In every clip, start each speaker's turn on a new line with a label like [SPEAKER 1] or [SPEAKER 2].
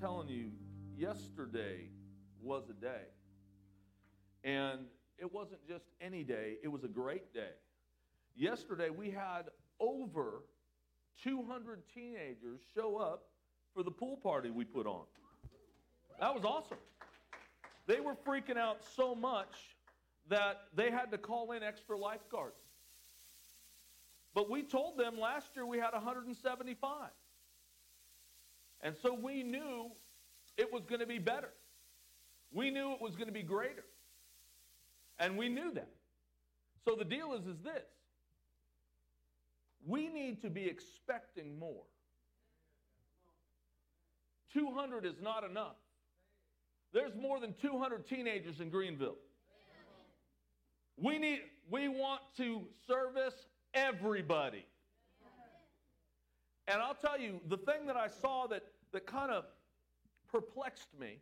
[SPEAKER 1] telling you, yesterday was a day. And it wasn't just any day, it was a great day. Yesterday, we had over 200 teenagers show up for the pool party we put on. That was awesome. They were freaking out so much that they had to call in extra lifeguards. But we told them last year we had 175. And so we knew it was going to be better. We knew it was going to be greater. And we knew that. So the deal is, is this. We need to be expecting more. 200 is not enough. There's more than 200 teenagers in Greenville. We need we want to service everybody. And I'll tell you, the thing that I saw that, that kind of perplexed me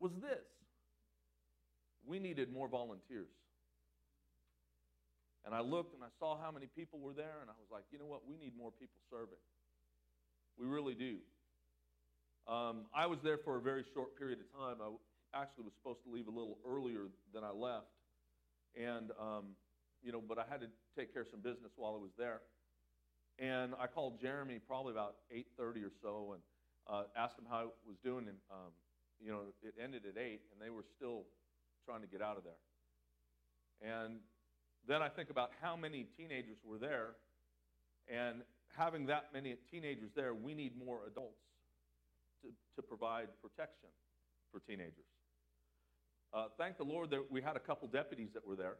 [SPEAKER 1] was this we needed more volunteers. And I looked and I saw how many people were there, and I was like, you know what? We need more people serving. We really do. Um, I was there for a very short period of time. I actually was supposed to leave a little earlier than I left. And, um, you know, but I had to take care of some business while I was there. And I called Jeremy probably about 8.30 or so and uh, asked him how it was doing. And, um, you know, it ended at 8, and they were still trying to get out of there. And then I think about how many teenagers were there. And having that many teenagers there, we need more adults to, to provide protection for teenagers. Uh, thank the Lord that we had a couple deputies that were there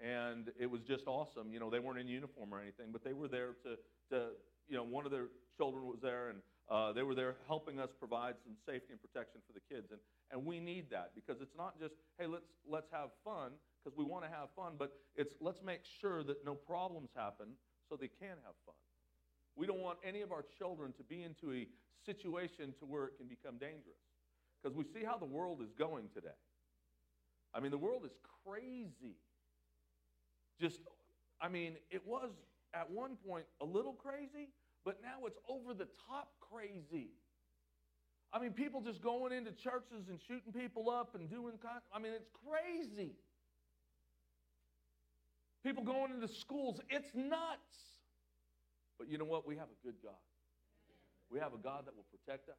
[SPEAKER 1] and it was just awesome. You know, they weren't in uniform or anything, but they were there to, to you know, one of their children was there, and uh, they were there helping us provide some safety and protection for the kids. And, and we need that because it's not just, hey, let's, let's have fun, because we want to have fun, but it's let's make sure that no problems happen so they can have fun. We don't want any of our children to be into a situation to where it can become dangerous. Because we see how the world is going today. I mean, the world is crazy just, I mean, it was at one point a little crazy, but now it's over the top crazy. I mean, people just going into churches and shooting people up and doing, I mean, it's crazy. People going into schools, it's nuts. But you know what? We have a good God. We have a God that will protect us.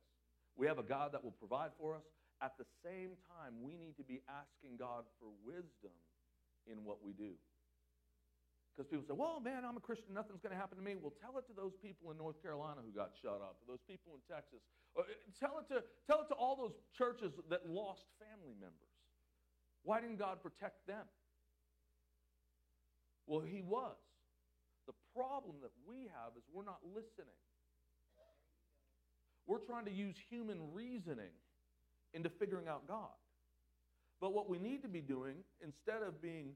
[SPEAKER 1] We have a God that will provide for us. At the same time, we need to be asking God for wisdom in what we do. Because people say, well, man, I'm a Christian, nothing's going to happen to me. Well, tell it to those people in North Carolina who got shut up, those people in Texas. Uh, tell, it to, tell it to all those churches that lost family members. Why didn't God protect them? Well, He was. The problem that we have is we're not listening. We're trying to use human reasoning into figuring out God. But what we need to be doing, instead of being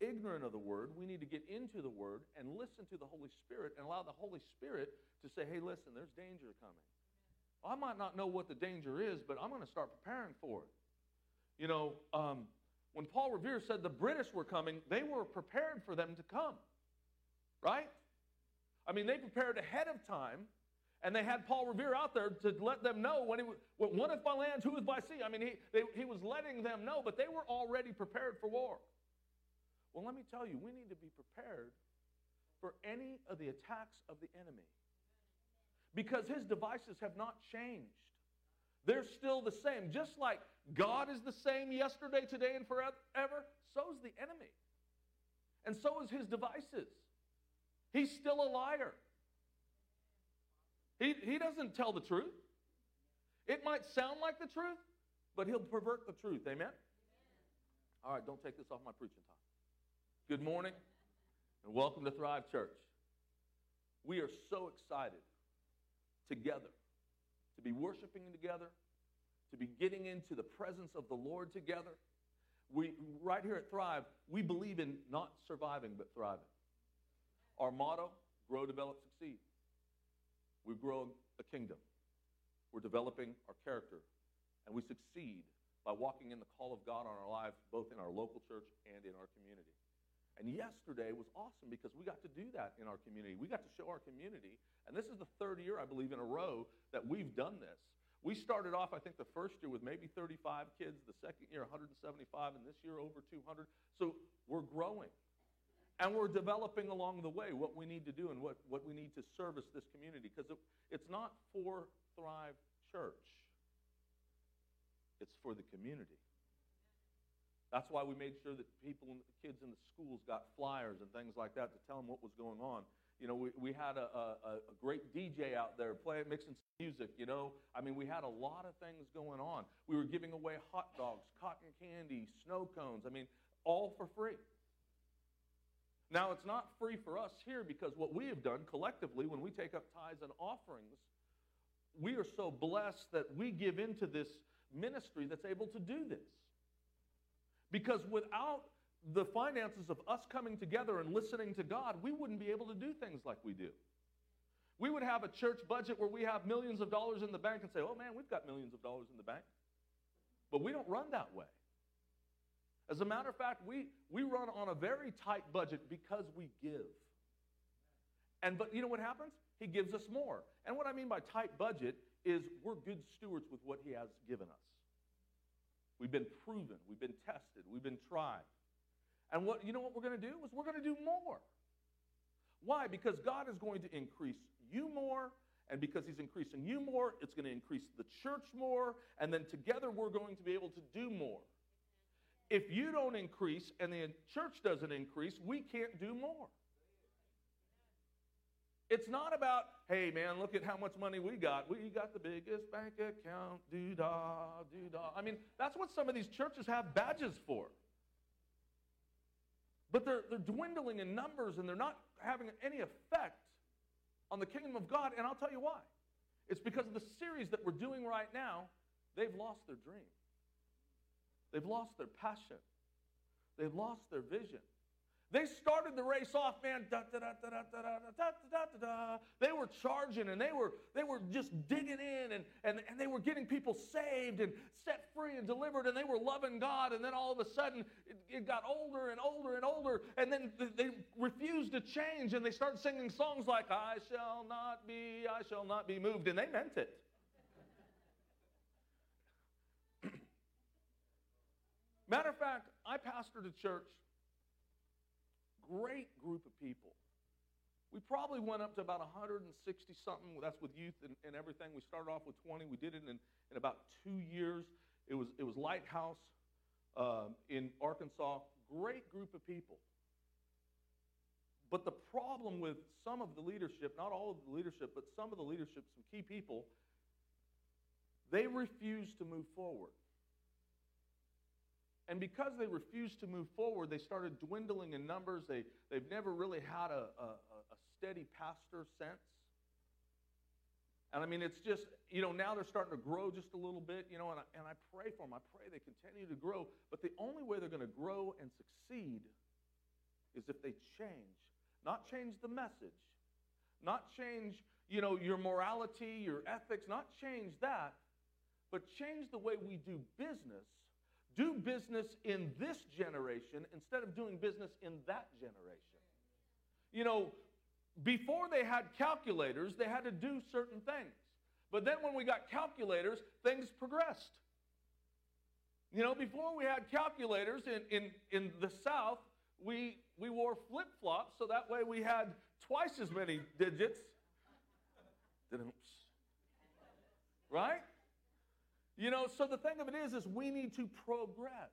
[SPEAKER 1] ignorant of the Word, we need to get into the Word and listen to the Holy Spirit and allow the Holy Spirit to say, hey, listen, there's danger coming. I might not know what the danger is, but I'm going to start preparing for it. You know, um, when Paul Revere said the British were coming, they were prepared for them to come, right? I mean, they prepared ahead of time, and they had Paul Revere out there to let them know when he was, what if by land, who is by sea? I mean, he, they, he was letting them know, but they were already prepared for war. Well, let me tell you, we need to be prepared for any of the attacks of the enemy. Because his devices have not changed. They're still the same. Just like God is the same yesterday, today, and forever, so is the enemy. And so is his devices. He's still a liar. He, he doesn't tell the truth. It might sound like the truth, but he'll pervert the truth. Amen? Amen? All right, don't take this off my preaching time. Good morning and welcome to Thrive Church. We are so excited together to be worshiping together, to be getting into the presence of the Lord together. We, right here at Thrive, we believe in not surviving but thriving. Our motto grow, develop, succeed. We grow a kingdom. We're developing our character, and we succeed by walking in the call of God on our life, both in our local church and in our community. And yesterday was awesome because we got to do that in our community. We got to show our community, and this is the third year, I believe, in a row that we've done this, We started off, I think, the first year with maybe 35 kids, the second year 175, and this year over 200. So we're growing. And we're developing along the way what we need to do and what, what we need to service this community because it, it's not for Thrive Church, it's for the community. That's why we made sure that people, and kids in the schools got flyers and things like that to tell them what was going on. You know, we, we had a, a, a great DJ out there playing, mixing music, you know. I mean, we had a lot of things going on. We were giving away hot dogs, cotton candy, snow cones. I mean, all for free. Now, it's not free for us here because what we have done collectively when we take up tithes and offerings, we are so blessed that we give into this ministry that's able to do this. Because without the finances of us coming together and listening to God, we wouldn't be able to do things like we do. We would have a church budget where we have millions of dollars in the bank and say, oh man, we've got millions of dollars in the bank. But we don't run that way. As a matter of fact, we, we run on a very tight budget because we give. And but you know what happens? He gives us more. And what I mean by tight budget is we're good stewards with what he has given us. We've been proven, we've been tested, we've been tried. And what you know what we're going to do is we're going to do more. Why? Because God is going to increase you more, and because He's increasing you more, it's going to increase the church more, and then together we're going to be able to do more. If you don't increase and the church doesn't increase, we can't do more. It's not about, hey man, look at how much money we got. We got the biggest bank account, doo da, doo da. I mean, that's what some of these churches have badges for. But they're, they're dwindling in numbers and they're not having any effect on the kingdom of God. And I'll tell you why. It's because of the series that we're doing right now, they've lost their dream. They've lost their passion. They've lost their vision. They started the race off, man. They were charging and they were they were just digging in and, and, and they were getting people saved and set free and delivered and they were loving God. And then all of a sudden it, it got older and older and older. And then they refused to change and they started singing songs like, I shall not be, I shall not be moved. And they meant it. Matter of fact, I pastored a church great group of people. We probably went up to about 160 something. That's with youth and, and everything. We started off with 20. We did it in, in about two years. It was, it was Lighthouse um, in Arkansas. Great group of people. But the problem with some of the leadership, not all of the leadership, but some of the leadership, some key people, they refused to move forward. And because they refused to move forward, they started dwindling in numbers. They, they've never really had a, a, a steady pastor since. And I mean, it's just, you know, now they're starting to grow just a little bit, you know, and I, and I pray for them. I pray they continue to grow. But the only way they're going to grow and succeed is if they change. Not change the message, not change, you know, your morality, your ethics, not change that, but change the way we do business do business in this generation instead of doing business in that generation. You know, before they had calculators, they had to do certain things. But then when we got calculators, things progressed. You know, before we had calculators in, in, in the South, we, we wore flip flops so that way we had twice as many digits. Right? You know, so the thing of it is, is we need to progress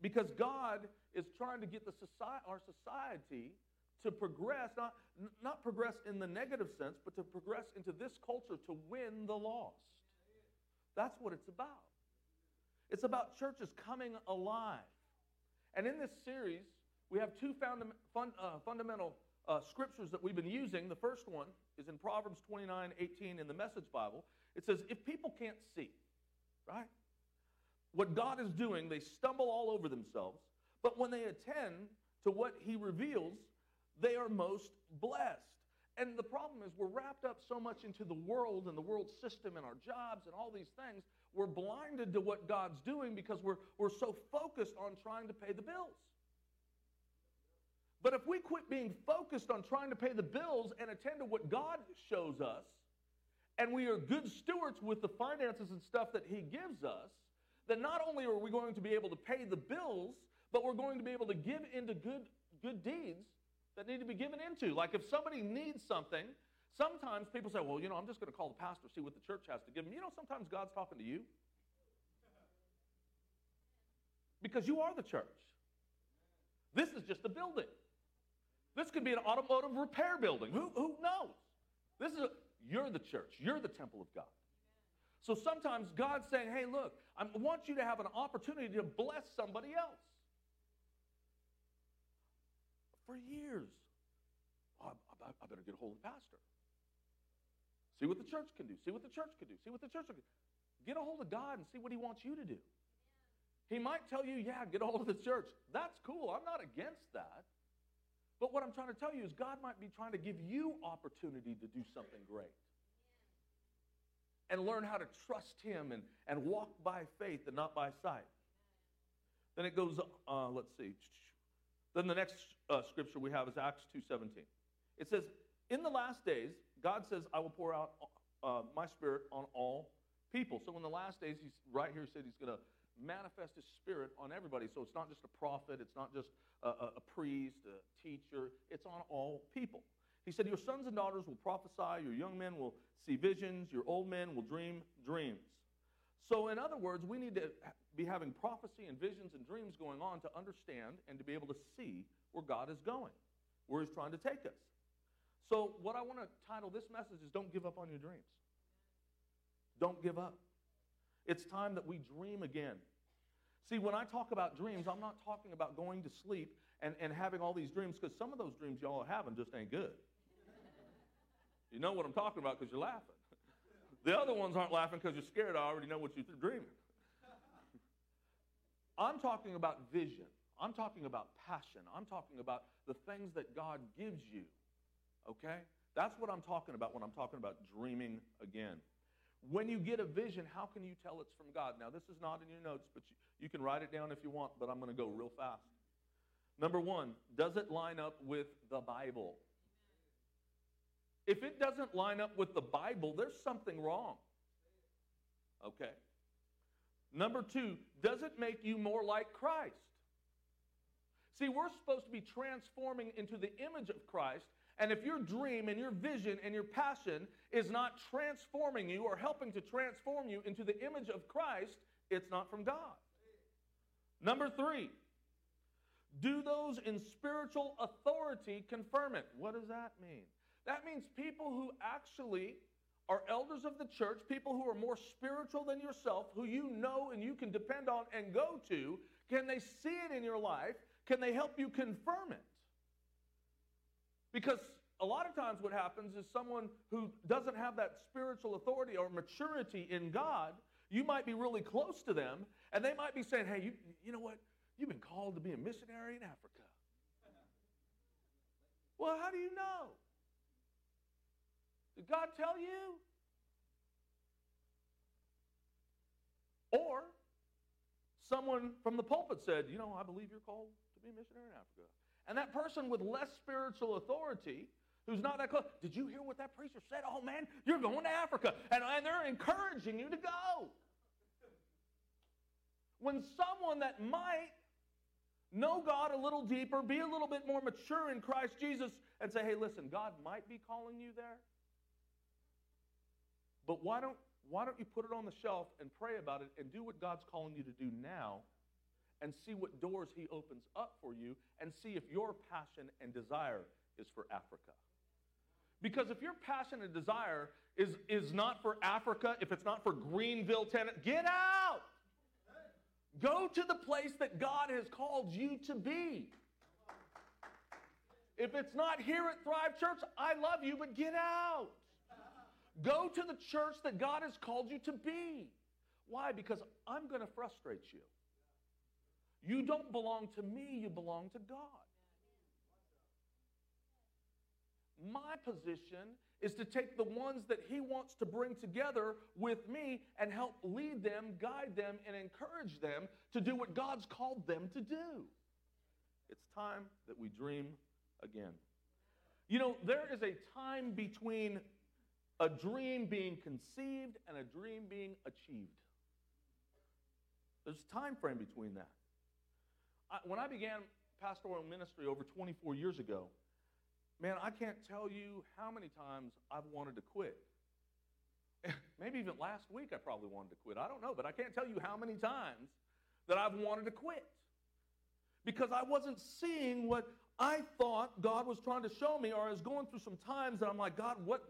[SPEAKER 1] because God is trying to get the society, our society to progress, not, not progress in the negative sense, but to progress into this culture to win the lost. That's what it's about. It's about churches coming alive. And in this series, we have two uh, fundamental uh, scriptures that we've been using. The first one is in Proverbs 29 18 in the Message Bible. It says, If people can't see, right? What God is doing, they stumble all over themselves, but when they attend to what He reveals, they are most blessed. And the problem is, we're wrapped up so much into the world and the world system and our jobs and all these things, we're blinded to what God's doing because we're, we're so focused on trying to pay the bills. But if we quit being focused on trying to pay the bills and attend to what God shows us, and we are good stewards with the finances and stuff that He gives us, then not only are we going to be able to pay the bills, but we're going to be able to give into good, good deeds that need to be given into. Like if somebody needs something, sometimes people say, well, you know, I'm just going to call the pastor, see what the church has to give them. You know, sometimes God's talking to you. Because you are the church. This is just a building. This could be an automotive repair building. Who, who knows? This is a, you're the church. You're the temple of God. So sometimes God's saying, hey, look, I want you to have an opportunity to bless somebody else. For years, oh, I, better get a hold of the pastor. See what the church can do. See what the church can do. See what the church can do. Get a hold of God and see what He wants you to do. He might tell you, yeah, get a hold of the church. That's cool. I'm not against that. But what I'm trying to tell you is God might be trying to give you opportunity to do something great. And learn how to trust him and, and walk by faith and not by sight. Then it goes, uh, let's see. Then the next uh, scripture we have is Acts 2.17. It says, in the last days, God says, I will pour out uh, my spirit on all people. So in the last days, he's right here said he's going to manifest his spirit on everybody. So it's not just a prophet, it's not just a, a, a priest, a teacher, it's on all people. He said, Your sons and daughters will prophesy, your young men will see visions, your old men will dream dreams. So, in other words, we need to be having prophecy and visions and dreams going on to understand and to be able to see where God is going, where He's trying to take us. So, what I want to title this message is Don't Give Up on Your Dreams. Don't give up. It's time that we dream again. See, when I talk about dreams, I'm not talking about going to sleep and, and having all these dreams because some of those dreams y'all are having just ain't good. You know what I'm talking about because you're laughing. The other ones aren't laughing because you're scared. I already know what you're dreaming. I'm talking about vision. I'm talking about passion. I'm talking about the things that God gives you. Okay? That's what I'm talking about when I'm talking about dreaming again. When you get a vision, how can you tell it's from God? Now, this is not in your notes, but you, you can write it down if you want, but I'm going to go real fast. Number one, does it line up with the Bible? If it doesn't line up with the Bible, there's something wrong. Okay. Number two, does it make you more like Christ? See, we're supposed to be transforming into the image of Christ, and if your dream and your vision and your passion is not transforming you or helping to transform you into the image of Christ, it's not from God. Number three, do those in spiritual authority confirm it? What does that mean? That means people who actually are elders of the church, people who are more spiritual than yourself, who you know and you can depend on and go to, can they see it in your life? Can they help you confirm it? Because a lot of times what happens is someone who doesn't have that spiritual authority or maturity in God, you might be really close to them, and they might be saying, hey, you, you know what? You've been called to be a missionary in Africa. Well, how do you know? Did God tell you? Or someone from the pulpit said, You know, I believe you're called to be a missionary in Africa. And that person with less spiritual authority, who's not that close, did you hear what that preacher said? Oh man, you're going to Africa. And, and they're encouraging you to go. When someone that might know God a little deeper, be a little bit more mature in Christ Jesus, and say, hey, listen, God might be calling you there. But why don't, why don't you put it on the shelf and pray about it and do what God's calling you to do now and see what doors He opens up for you and see if your passion and desire is for Africa? Because if your passion and desire is, is not for Africa, if it's not for Greenville, Tennessee, get out! Go to the place that God has called you to be. If it's not here at Thrive Church, I love you, but get out. Go to the church that God has called you to be. Why? Because I'm going to frustrate you. You don't belong to me, you belong to God. My position is to take the ones that he wants to bring together with me and help lead them, guide them, and encourage them to do what God's called them to do. It's time that we dream again. You know, there is a time between a dream being conceived and a dream being achieved. There's a time frame between that. I, when I began pastoral ministry over 24 years ago, man, I can't tell you how many times I've wanted to quit. Maybe even last week I probably wanted to quit. I don't know, but I can't tell you how many times that I've wanted to quit because I wasn't seeing what I thought God was trying to show me, or I was going through some times that I'm like, God, what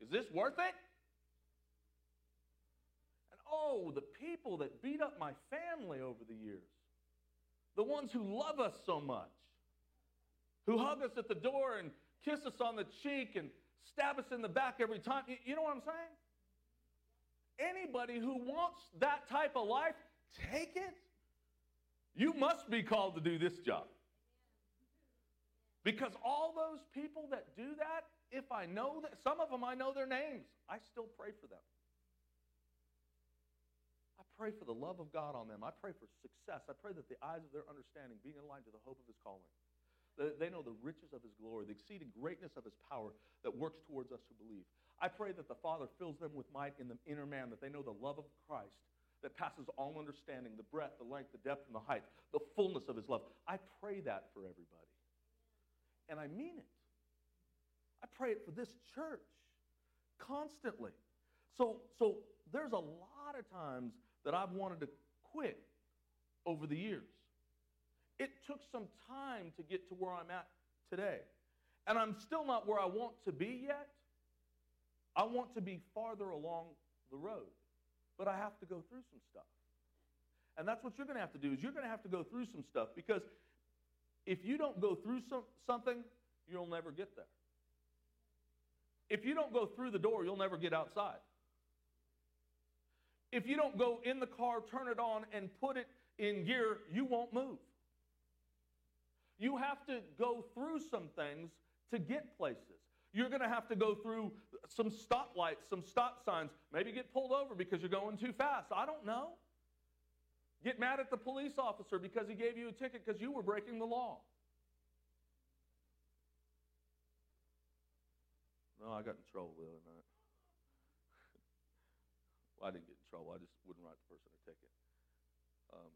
[SPEAKER 1] is this worth it? And oh, the people that beat up my family over the years, the ones who love us so much, who hug us at the door and kiss us on the cheek and stab us in the back every time. You know what I'm saying? Anybody who wants that type of life, take it. You must be called to do this job. Because all those people that do that, if I know that, some of them I know their names, I still pray for them. Pray for the love of God on them. I pray for success. I pray that the eyes of their understanding being aligned to the hope of his calling. That they know the riches of his glory, the exceeding greatness of his power that works towards us who believe. I pray that the Father fills them with might in the inner man, that they know the love of Christ that passes all understanding, the breadth, the length, the depth, and the height, the fullness of his love. I pray that for everybody. And I mean it. I pray it for this church constantly. So, so there's a lot of times that I've wanted to quit over the years. It took some time to get to where I'm at today. And I'm still not where I want to be yet. I want to be farther along the road, but I have to go through some stuff. And that's what you're going to have to do is you're going to have to go through some stuff because if you don't go through some, something, you'll never get there. If you don't go through the door, you'll never get outside. If you don't go in the car, turn it on, and put it in gear, you won't move. You have to go through some things to get places. You're going to have to go through some stoplights, some stop signs, maybe get pulled over because you're going too fast. I don't know. Get mad at the police officer because he gave you a ticket because you were breaking the law. No, I got in trouble the other night. well, I didn't get trouble. I just wouldn't write the person a ticket. Um,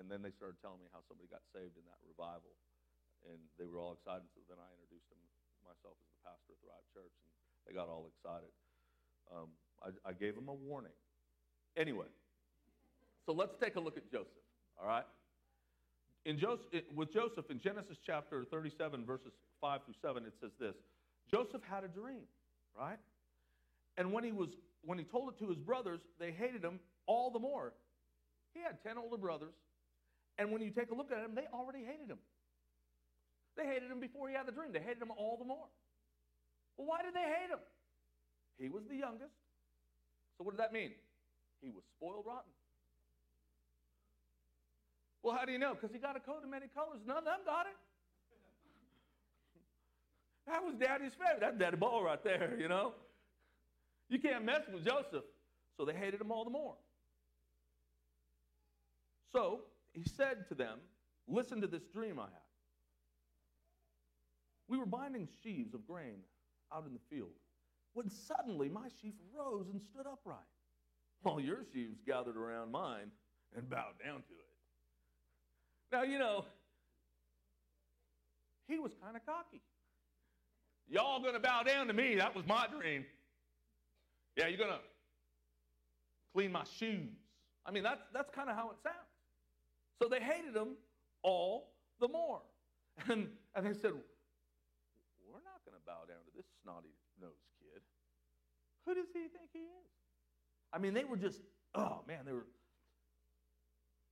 [SPEAKER 1] and then they started telling me how somebody got saved in that revival. And they were all excited. So then I introduced them myself as the pastor of Thrive Church, and they got all excited. Um, I, I gave them a warning. Anyway, so let's take a look at Joseph, all right? In Joseph, with Joseph in Genesis chapter 37, verses 5 through 7, it says this Joseph had a dream, right? And when he, was, when he told it to his brothers, they hated him all the more. He had 10 older brothers, and when you take a look at him, they already hated him. They hated him before he had the dream. They hated him all the more. Well, why did they hate him? He was the youngest. So what did that mean? He was spoiled rotten. Well, how do you know? Because he got a coat of many colors. None of them got it. That was daddy's favorite. That's daddy ball right there, you know. You can't mess with Joseph. So they hated him all the more. So he said to them, Listen to this dream I had. We were binding sheaves of grain out in the field when suddenly my sheaf rose and stood upright, while your sheaves gathered around mine and bowed down to it. Now, you know, he was kind of cocky. Y'all gonna bow down to me. That was my dream. Yeah, you're gonna clean my shoes. I mean, that's, that's kind of how it sounds. So they hated him all the more. And, and they said, We're not going to bow down to this snotty nosed kid. Who does he think he is? I mean, they were just, oh man, they were.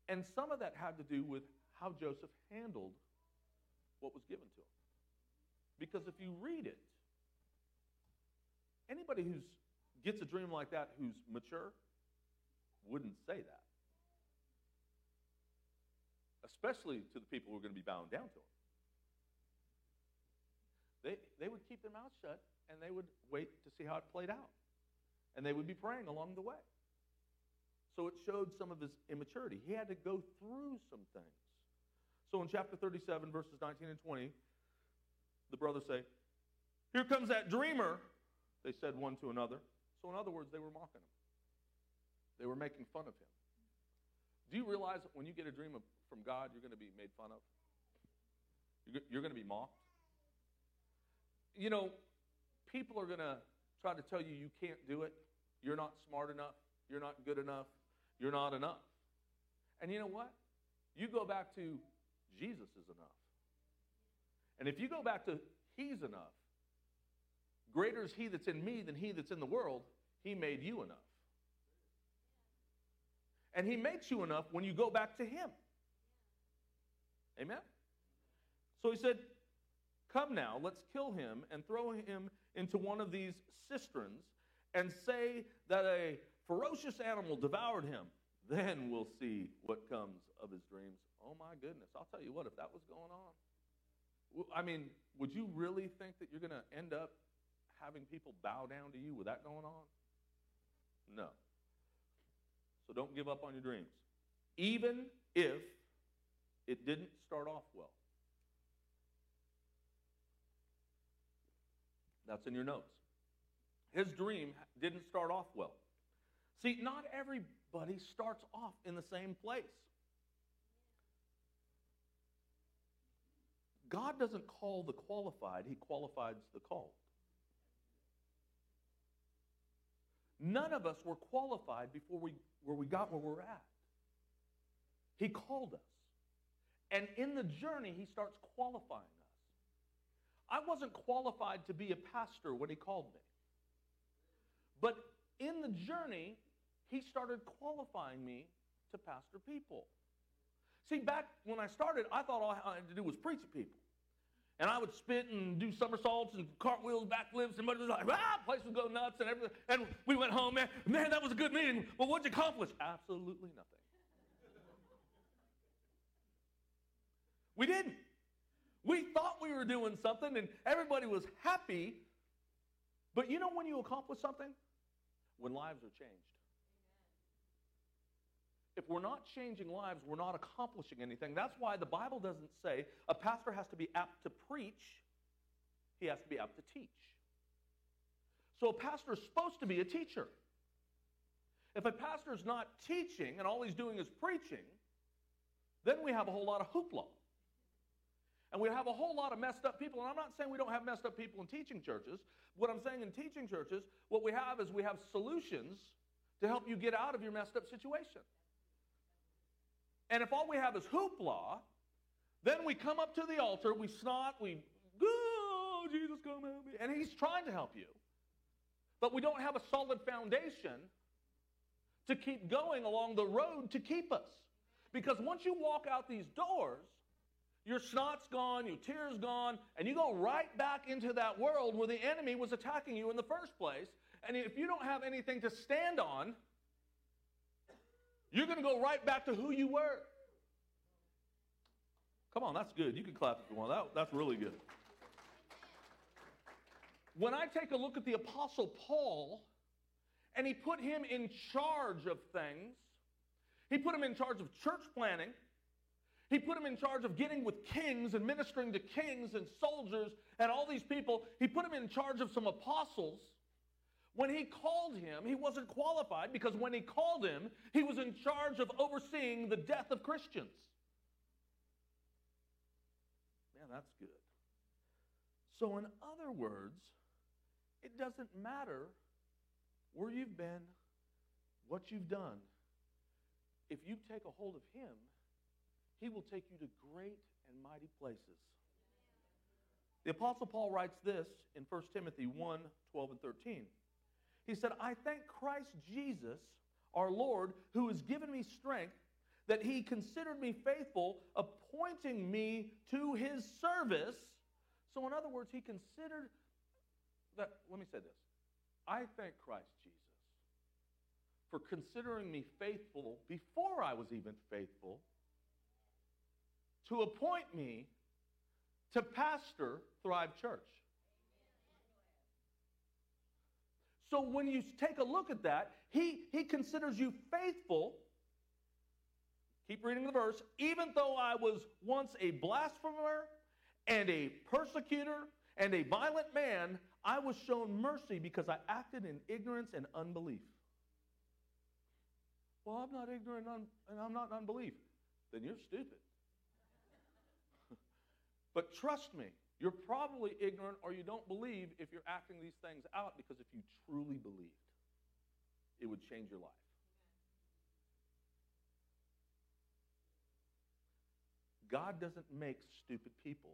[SPEAKER 1] And some of that had to do with how Joseph handled what was given to him. Because if you read it, anybody who gets a dream like that who's mature wouldn't say that. Especially to the people who are going to be bound down to him. They, they would keep their mouths shut and they would wait to see how it played out. And they would be praying along the way. So it showed some of his immaturity. He had to go through some things. So in chapter 37, verses 19 and 20, the brothers say, Here comes that dreamer they said one to another. So, in other words, they were mocking him, they were making fun of him. Do you realize when you get a dream of, from God, you're going to be made fun of? You're, you're going to be mocked? You know, people are going to try to tell you you can't do it. You're not smart enough. You're not good enough. You're not enough. And you know what? You go back to Jesus is enough. And if you go back to He's enough, greater is He that's in me than He that's in the world, He made you enough. And He makes you enough when you go back to Him. Amen? So He said, Come now, let's kill him and throw him into one of these cisterns and say that a ferocious animal devoured him. Then we'll see what comes of his dreams. Oh my goodness. I'll tell you what, if that was going on, I mean, would you really think that you're going to end up having people bow down to you with that going on? No. So don't give up on your dreams, even if it didn't start off well. That's in your notes. His dream didn't start off well. See, not everybody starts off in the same place. God doesn't call the qualified, He qualifies the called. None of us were qualified before we, where we got where we're at. He called us. And in the journey, He starts qualifying us. I wasn't qualified to be a pastor when he called me. But in the journey, he started qualifying me to pastor people. See, back when I started, I thought all I had to do was preach to people. And I would spit and do somersaults and cartwheels, backflips, and everybody was like, ah, place would go nuts and everything. And we went home, man, man, that was a good meeting. Well, what'd you accomplish? Absolutely nothing. we didn't. We thought we were doing something and everybody was happy. But you know when you accomplish something? When lives are changed. If we're not changing lives, we're not accomplishing anything. That's why the Bible doesn't say a pastor has to be apt to preach, he has to be apt to teach. So a pastor is supposed to be a teacher. If a pastor is not teaching and all he's doing is preaching, then we have a whole lot of hoopla. And we have a whole lot of messed up people. And I'm not saying we don't have messed up people in teaching churches. What I'm saying in teaching churches, what we have is we have solutions to help you get out of your messed up situation. And if all we have is hoopla, then we come up to the altar, we snot, we, oh, Jesus, come help me. And he's trying to help you. But we don't have a solid foundation to keep going along the road to keep us. Because once you walk out these doors, your snot's gone, your tears gone, and you go right back into that world where the enemy was attacking you in the first place. And if you don't have anything to stand on, you're going to go right back to who you were. Come on, that's good. You can clap if you want. That, that's really good. When I take a look at the Apostle Paul, and he put him in charge of things, he put him in charge of church planning. He put him in charge of getting with kings and ministering to kings and soldiers and all these people. He put him in charge of some apostles. When he called him, he wasn't qualified because when he called him, he was in charge of overseeing the death of Christians. Man, that's good. So, in other words, it doesn't matter where you've been, what you've done. If you take a hold of him, he will take you to great and mighty places. The Apostle Paul writes this in 1 Timothy 1 12 and 13. He said, I thank Christ Jesus, our Lord, who has given me strength, that he considered me faithful, appointing me to his service. So, in other words, he considered that. Let me say this I thank Christ Jesus for considering me faithful before I was even faithful to appoint me to pastor Thrive Church. So when you take a look at that, he, he considers you faithful. Keep reading the verse. Even though I was once a blasphemer and a persecutor and a violent man, I was shown mercy because I acted in ignorance and unbelief. Well, I'm not ignorant and I'm not in unbelief. Then you're stupid. but trust me, you're probably ignorant or you don't believe if you're acting these things out because if you truly believed, it would change your life. God doesn't make stupid people.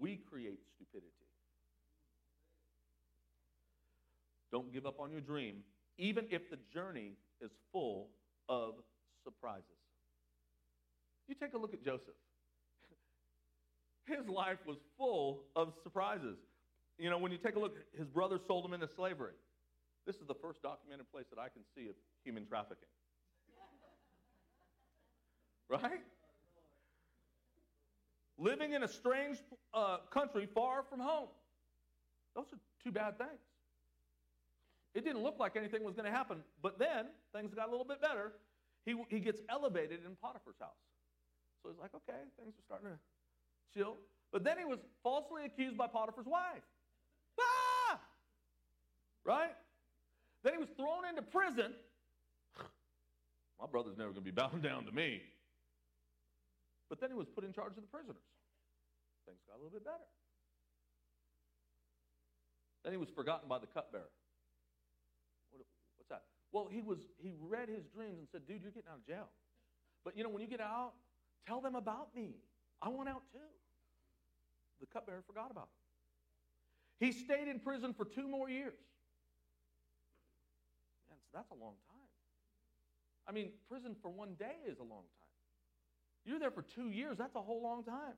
[SPEAKER 1] We create stupidity. Don't give up on your dream, even if the journey is full of surprises. You take a look at Joseph. His life was full of surprises. You know, when you take a look, his brothers sold him into slavery. This is the first documented place that I can see of human trafficking. Right? Living in a strange uh, country far from home. Those are two bad things. It didn't look like anything was going to happen, but then things got a little bit better. He, he gets elevated in Potiphar's house. So he's like, okay, things are starting to chill. But then he was falsely accused by Potiphar's wife. Ah! Right? Then he was thrown into prison. My brother's never going to be bowing down to me. But then he was put in charge of the prisoners. Things got a little bit better. Then he was forgotten by the cupbearer. What, what's that? Well, he was he read his dreams and said, "Dude, you're getting out of jail." But you know, when you get out, tell them about me. I want out too. The cupbearer forgot about him. He stayed in prison for two more years. Man, so that's a long time. I mean, prison for one day is a long time. You're there for two years, that's a whole long time.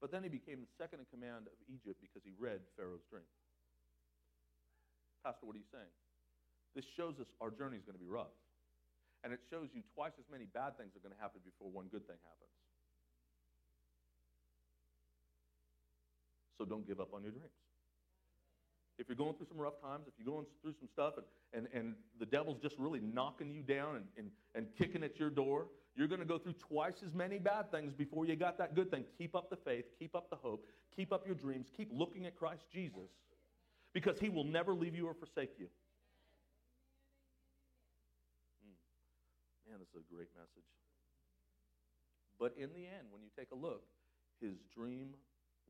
[SPEAKER 1] But then he became the second in command of Egypt because he read Pharaoh's dream. Pastor, what are you saying? This shows us our journey is going to be rough. And it shows you twice as many bad things are going to happen before one good thing happens. So don't give up on your dreams. If you're going through some rough times, if you're going through some stuff and, and, and the devil's just really knocking you down and, and, and kicking at your door, you're going to go through twice as many bad things before you got that good thing. Keep up the faith, keep up the hope, keep up your dreams, keep looking at Christ Jesus because he will never leave you or forsake you. Hmm. Man, this is a great message. But in the end, when you take a look, his dream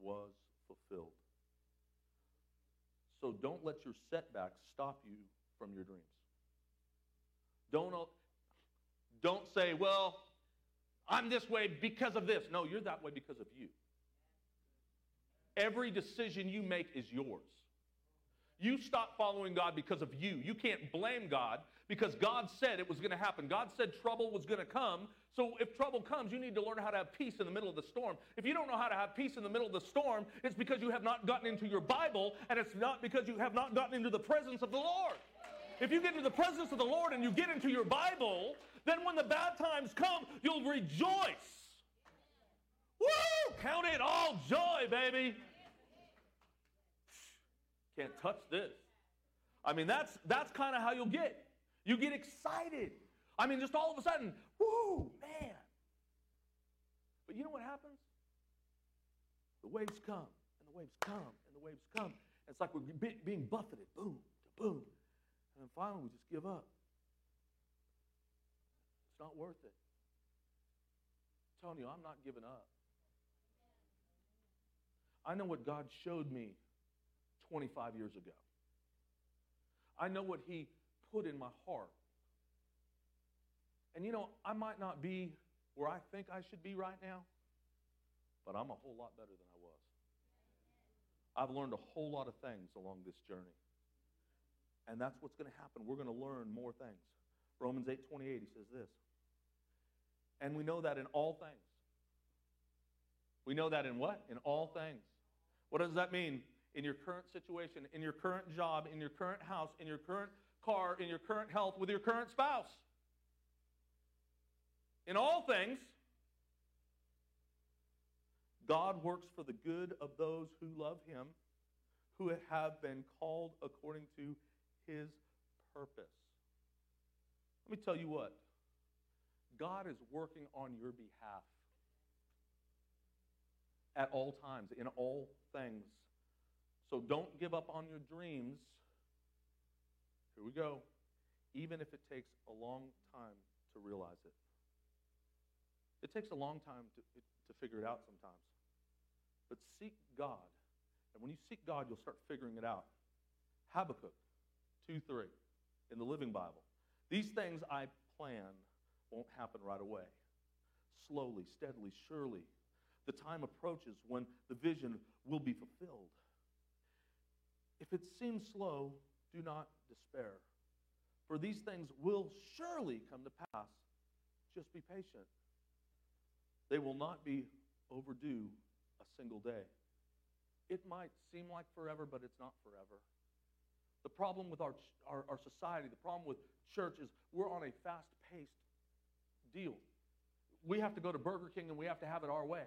[SPEAKER 1] was fulfilled. So don't let your setbacks stop you from your dreams. Don't don't say, well, I'm this way because of this. No, you're that way because of you. Every decision you make is yours. You stop following God because of you. You can't blame God because God said it was going to happen. God said trouble was going to come. So if trouble comes, you need to learn how to have peace in the middle of the storm. If you don't know how to have peace in the middle of the storm, it's because you have not gotten into your Bible and it's not because you have not gotten into the presence of the Lord. If you get into the presence of the Lord and you get into your Bible, then when the bad times come, you'll rejoice. Woo! Count it all joy, baby. Can't touch this. I mean, that's that's kind of how you'll get. You get excited. I mean, just all of a sudden, woo, man. But you know what happens? The waves come, and the waves come, and the waves come. It's like we're being buffeted, boom to boom. And then finally, we just give up It's not worth it. I'm telling you, I'm not giving up. I know what God showed me 25 years ago. I know what He put in my heart. And you know, I might not be where I think I should be right now, but I'm a whole lot better than I was. I've learned a whole lot of things along this journey. And that's what's going to happen. We're going to learn more things. Romans 8:28 he says this. And we know that in all things. We know that in what? In all things. What does that mean? In your current situation, in your current job, in your current house, in your current car, in your current health, with your current spouse. In all things, God works for the good of those who love him, who have been called according to his purpose. Let me tell you what. God is working on your behalf at all times, in all things. So don't give up on your dreams. Here we go. Even if it takes a long time to realize it. It takes a long time to, to figure it out sometimes. But seek God. And when you seek God, you'll start figuring it out. Habakkuk 2 3 in the Living Bible. These things I plan won't happen right away. Slowly, steadily, surely, the time approaches when the vision will be fulfilled. If it seems slow, do not despair. For these things will surely come to pass. Just be patient. They will not be overdue a single day. It might seem like forever, but it's not forever. The problem with our, our, our society, the problem with church is we're on a fast paced deal. We have to go to Burger King and we have to have it our way.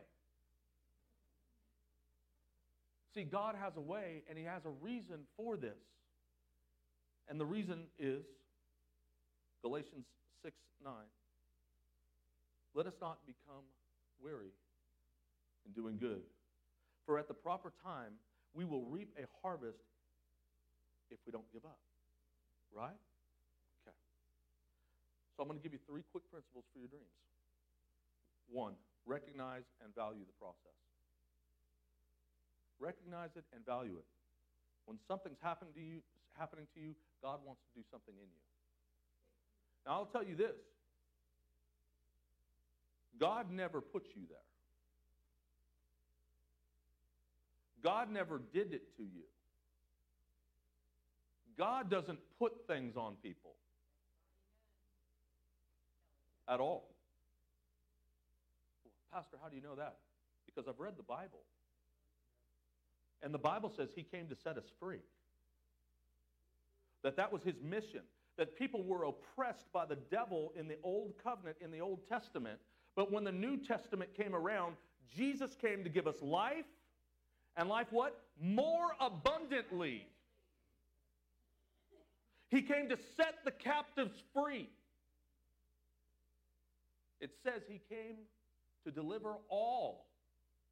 [SPEAKER 1] See, God has a way and He has a reason for this. And the reason is Galatians 6 9. Let us not become weary in doing good. For at the proper time, we will reap a harvest if we don't give up. Right? Okay. So I'm going to give you three quick principles for your dreams. One, recognize and value the process. Recognize it and value it. When something's happening to you, happening to you, God wants to do something in you. Now I'll tell you this. God never put you there. God never did it to you. God doesn't put things on people at all. Pastor, how do you know that? Because I've read the Bible. And the Bible says he came to set us free. That that was his mission. That people were oppressed by the devil in the old covenant, in the Old Testament. But when the New Testament came around, Jesus came to give us life and life what? More abundantly. He came to set the captives free. It says he came to deliver all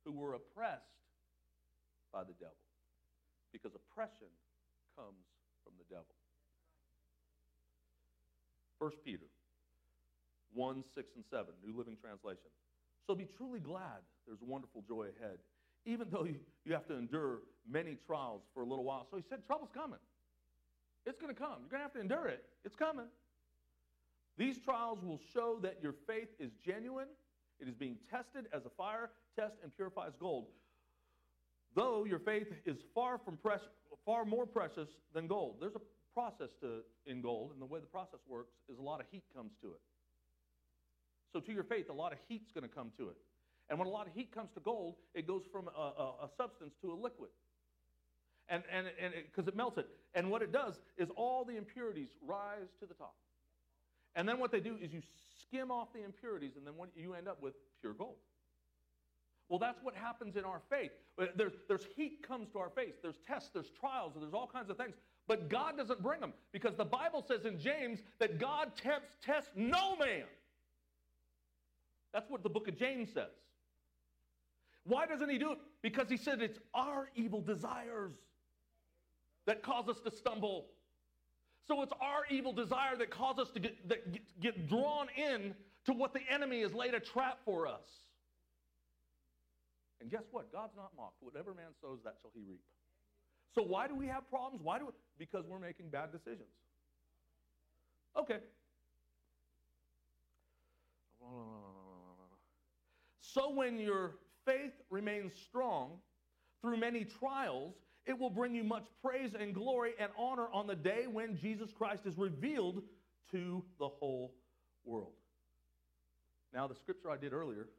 [SPEAKER 1] who were oppressed by the devil. Because oppression comes from the devil. 1 Peter 1, 6, and 7, New Living Translation. So be truly glad there's wonderful joy ahead, even though you, you have to endure many trials for a little while. So he said, Trouble's coming. It's going to come. You're going to have to endure it. It's coming. These trials will show that your faith is genuine. It is being tested as a fire test and purifies gold. Though your faith is far from precious, far more precious than gold. There's a process to in gold, and the way the process works is a lot of heat comes to it. So to your faith, a lot of heat's going to come to it. And when a lot of heat comes to gold, it goes from a, a, a substance to a liquid and and and because it, it melts it. And what it does is all the impurities rise to the top. And then what they do is you skim off the impurities, and then what you end up with pure gold. Well, that's what happens in our faith. Uh, there's, there's heat comes to our faith. There's tests, there's trials, there's all kinds of things. But God doesn't bring them because the Bible says in James that God tempts, tests no man. That's what the book of James says. Why doesn't he do it? Because he said it's our evil desires that cause us to stumble. So it's our evil desire that causes us to get, get, get drawn in to what the enemy has laid a trap for us. And guess what? God's not mocked. Whatever man sows, that shall he reap. So why do we have problems? Why do we? Because we're making bad decisions. Okay. So when your faith remains strong through many trials, it will bring you much praise and glory and honor on the day when Jesus Christ is revealed to the whole world. Now, the scripture I did earlier,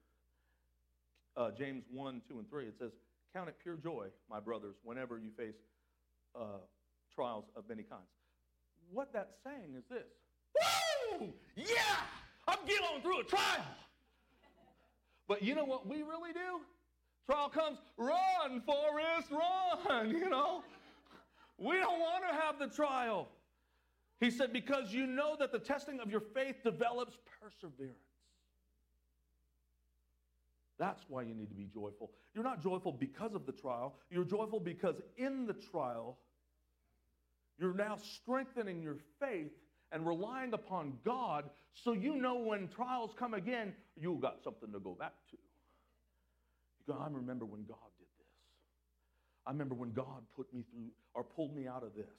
[SPEAKER 1] uh, James 1, 2, and 3, it says, Count it pure joy, my brothers, whenever you face uh, trials of many kinds. What that's saying is this Woo! Yeah! I'm getting through a trial. But you know what we really do? Trial comes, run, Forrest, run, you know. We don't want to have the trial. He said, because you know that the testing of your faith develops perseverance. That's why you need to be joyful. You're not joyful because of the trial, you're joyful because in the trial, you're now strengthening your faith and relying upon God so you know when trials come again, you've got something to go back to. You go, I remember when God did this. I remember when God put me through or pulled me out of this.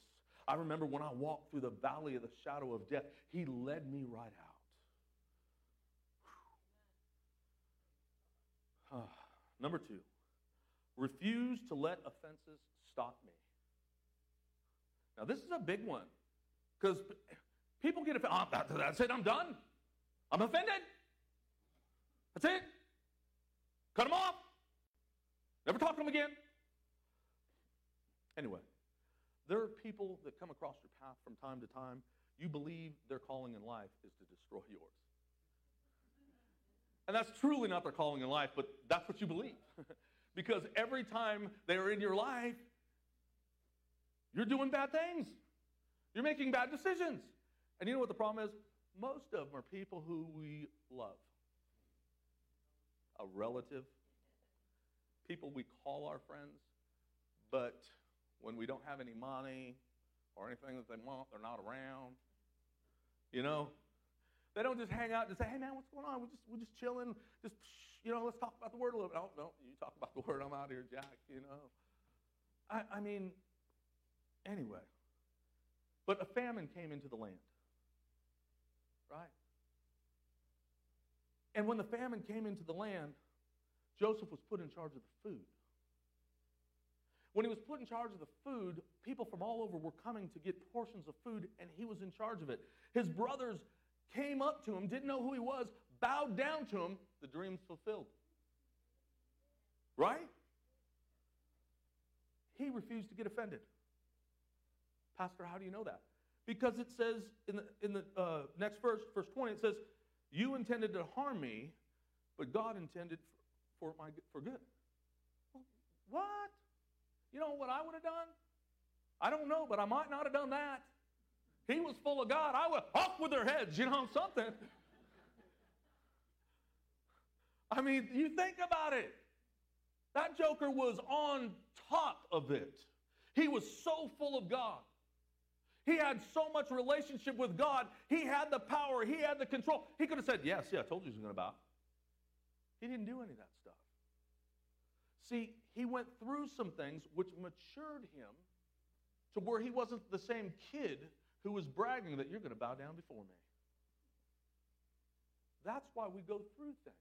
[SPEAKER 1] I remember when I walked through the valley of the shadow of death, He led me right out. Number two, refuse to let offenses stop me. Now, this is a big one because people get offended. Oh, ah, that's it, I'm done. I'm offended. That's it. Cut them off. Never talk to them again. Anyway, there are people that come across your path from time to time. You believe their calling in life is to destroy yours. And that's truly not their calling in life, but that's what you believe. because every time they're in your life, you're doing bad things. You're making bad decisions. And you know what the problem is? Most of them are people who we love. A relative, people we call our friends, but when we don't have any money or anything that they want, they're not around. You know, they don't just hang out and say, "Hey man, what's going on? We're just we're just chilling. Just you know, let's talk about the word a little bit." Oh no, you talk about the word. I'm out here, Jack. You know, I, I mean, anyway. But a famine came into the land, right? And when the famine came into the land, Joseph was put in charge of the food. When he was put in charge of the food, people from all over were coming to get portions of food, and he was in charge of it. His brothers came up to him, didn't know who he was, bowed down to him, the dream's fulfilled. Right? He refused to get offended. Pastor, how do you know that? Because it says in the, in the uh, next verse, verse 20, it says, You intended to harm me, but God intended for, my, for good. What? You know what I would have done? I don't know, but I might not have done that. He was full of God. I would off with their heads, you know, something. I mean, you think about it. That joker was on top of it. He was so full of God. He had so much relationship with God. He had the power. He had the control. He could have said, Yes, yeah, I told you he was going to bow. He didn't do any of that stuff. See, he went through some things which matured him to where he wasn't the same kid who was bragging that you're going to bow down before me. That's why we go through things.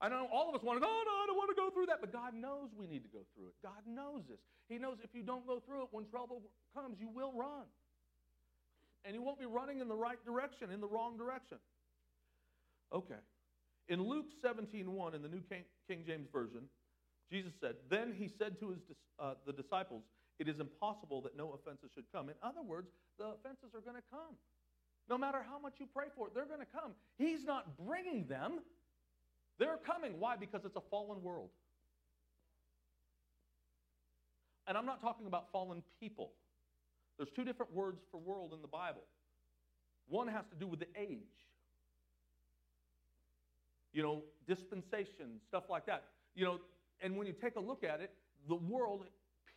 [SPEAKER 1] I know all of us want to go, oh, no, I don't want to go through that. But God knows we need to go through it. God knows this. He knows if you don't go through it, when trouble comes, you will run. And you won't be running in the right direction, in the wrong direction. Okay. In Luke 17 1, in the New King, King James Version, Jesus said, Then he said to his, uh, the disciples, It is impossible that no offenses should come. In other words, the offenses are going to come. No matter how much you pray for it, they're going to come. He's not bringing them, they're coming. Why? Because it's a fallen world. And I'm not talking about fallen people. There's two different words for world in the Bible. One has to do with the age. You know, dispensation, stuff like that. You know, and when you take a look at it, the world,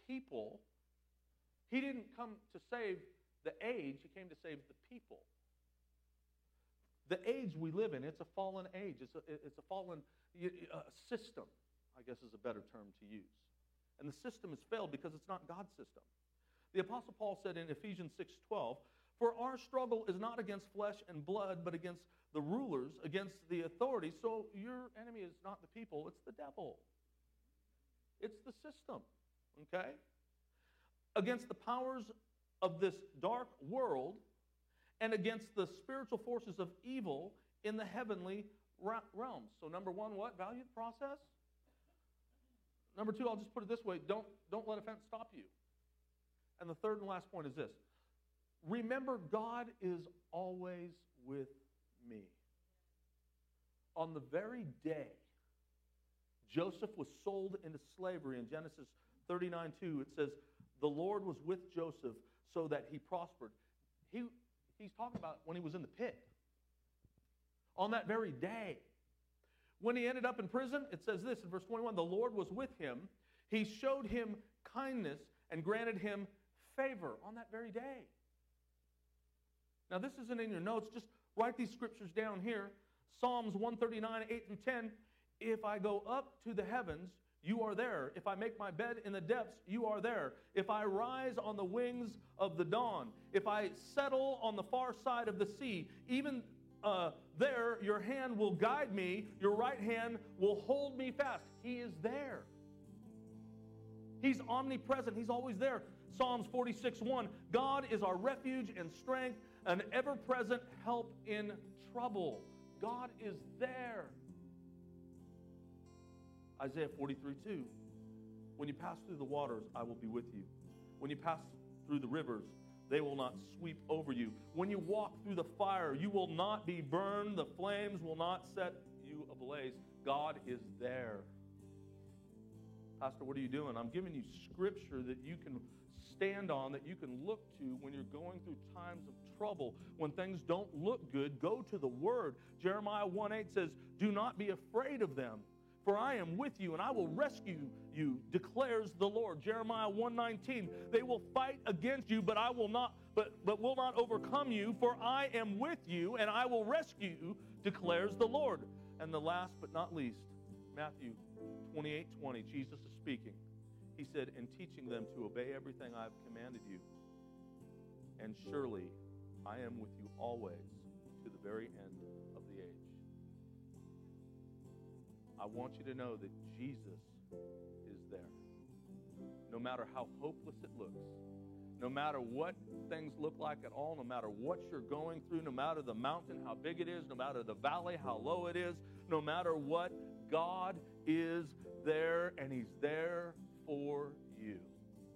[SPEAKER 1] people, he didn't come to save the age, he came to save the people. The age we live in, it's a fallen age. It's a, it's a fallen uh, system, I guess is a better term to use. And the system has failed because it's not God's system. The Apostle Paul said in Ephesians 6.12, For our struggle is not against flesh and blood, but against the rulers, against the authorities. So your enemy is not the people, it's the devil. It's the system, okay? Against the powers of this dark world and against the spiritual forces of evil in the heavenly realms. So, number one, what? Value the process. Number two, I'll just put it this way don't, don't let offense stop you. And the third and last point is this remember, God is always with me. On the very day Joseph was sold into slavery in Genesis 39 2, it says, The Lord was with Joseph so that he prospered. He, he's talking about when he was in the pit. On that very day, When he ended up in prison, it says this in verse 21 the Lord was with him. He showed him kindness and granted him favor on that very day. Now, this isn't in your notes. Just write these scriptures down here. Psalms 139, 8 through 10. If I go up to the heavens, you are there. If I make my bed in the depths, you are there. If I rise on the wings of the dawn, if I settle on the far side of the sea, even uh, there your hand will guide me, your right hand will hold me fast. He is there. He's omnipresent, He's always there. Psalms 46 1 God is our refuge and strength, an ever present help in trouble. God is there. Isaiah 43 2. When you pass through the waters, I will be with you. When you pass through the rivers, they will not sweep over you. When you walk through the fire, you will not be burned. The flames will not set you ablaze. God is there. Pastor, what are you doing? I'm giving you scripture that you can stand on, that you can look to when you're going through times of trouble. When things don't look good, go to the Word. Jeremiah 1 8 says, Do not be afraid of them, for I am with you and I will rescue you, declares the Lord. Jeremiah 119, they will fight against you, but I will not, but, but will not overcome you, for I am with you and I will rescue you, declares the Lord. And the last but not least, Matthew 28 20, Jesus is speaking. He said, in teaching them to obey everything I've commanded you. And surely I am with you always to the very end I want you to know that Jesus is there. No matter how hopeless it looks, no matter what things look like at all, no matter what you're going through, no matter the mountain, how big it is, no matter the valley, how low it is, no matter what, God is there and He's there for you.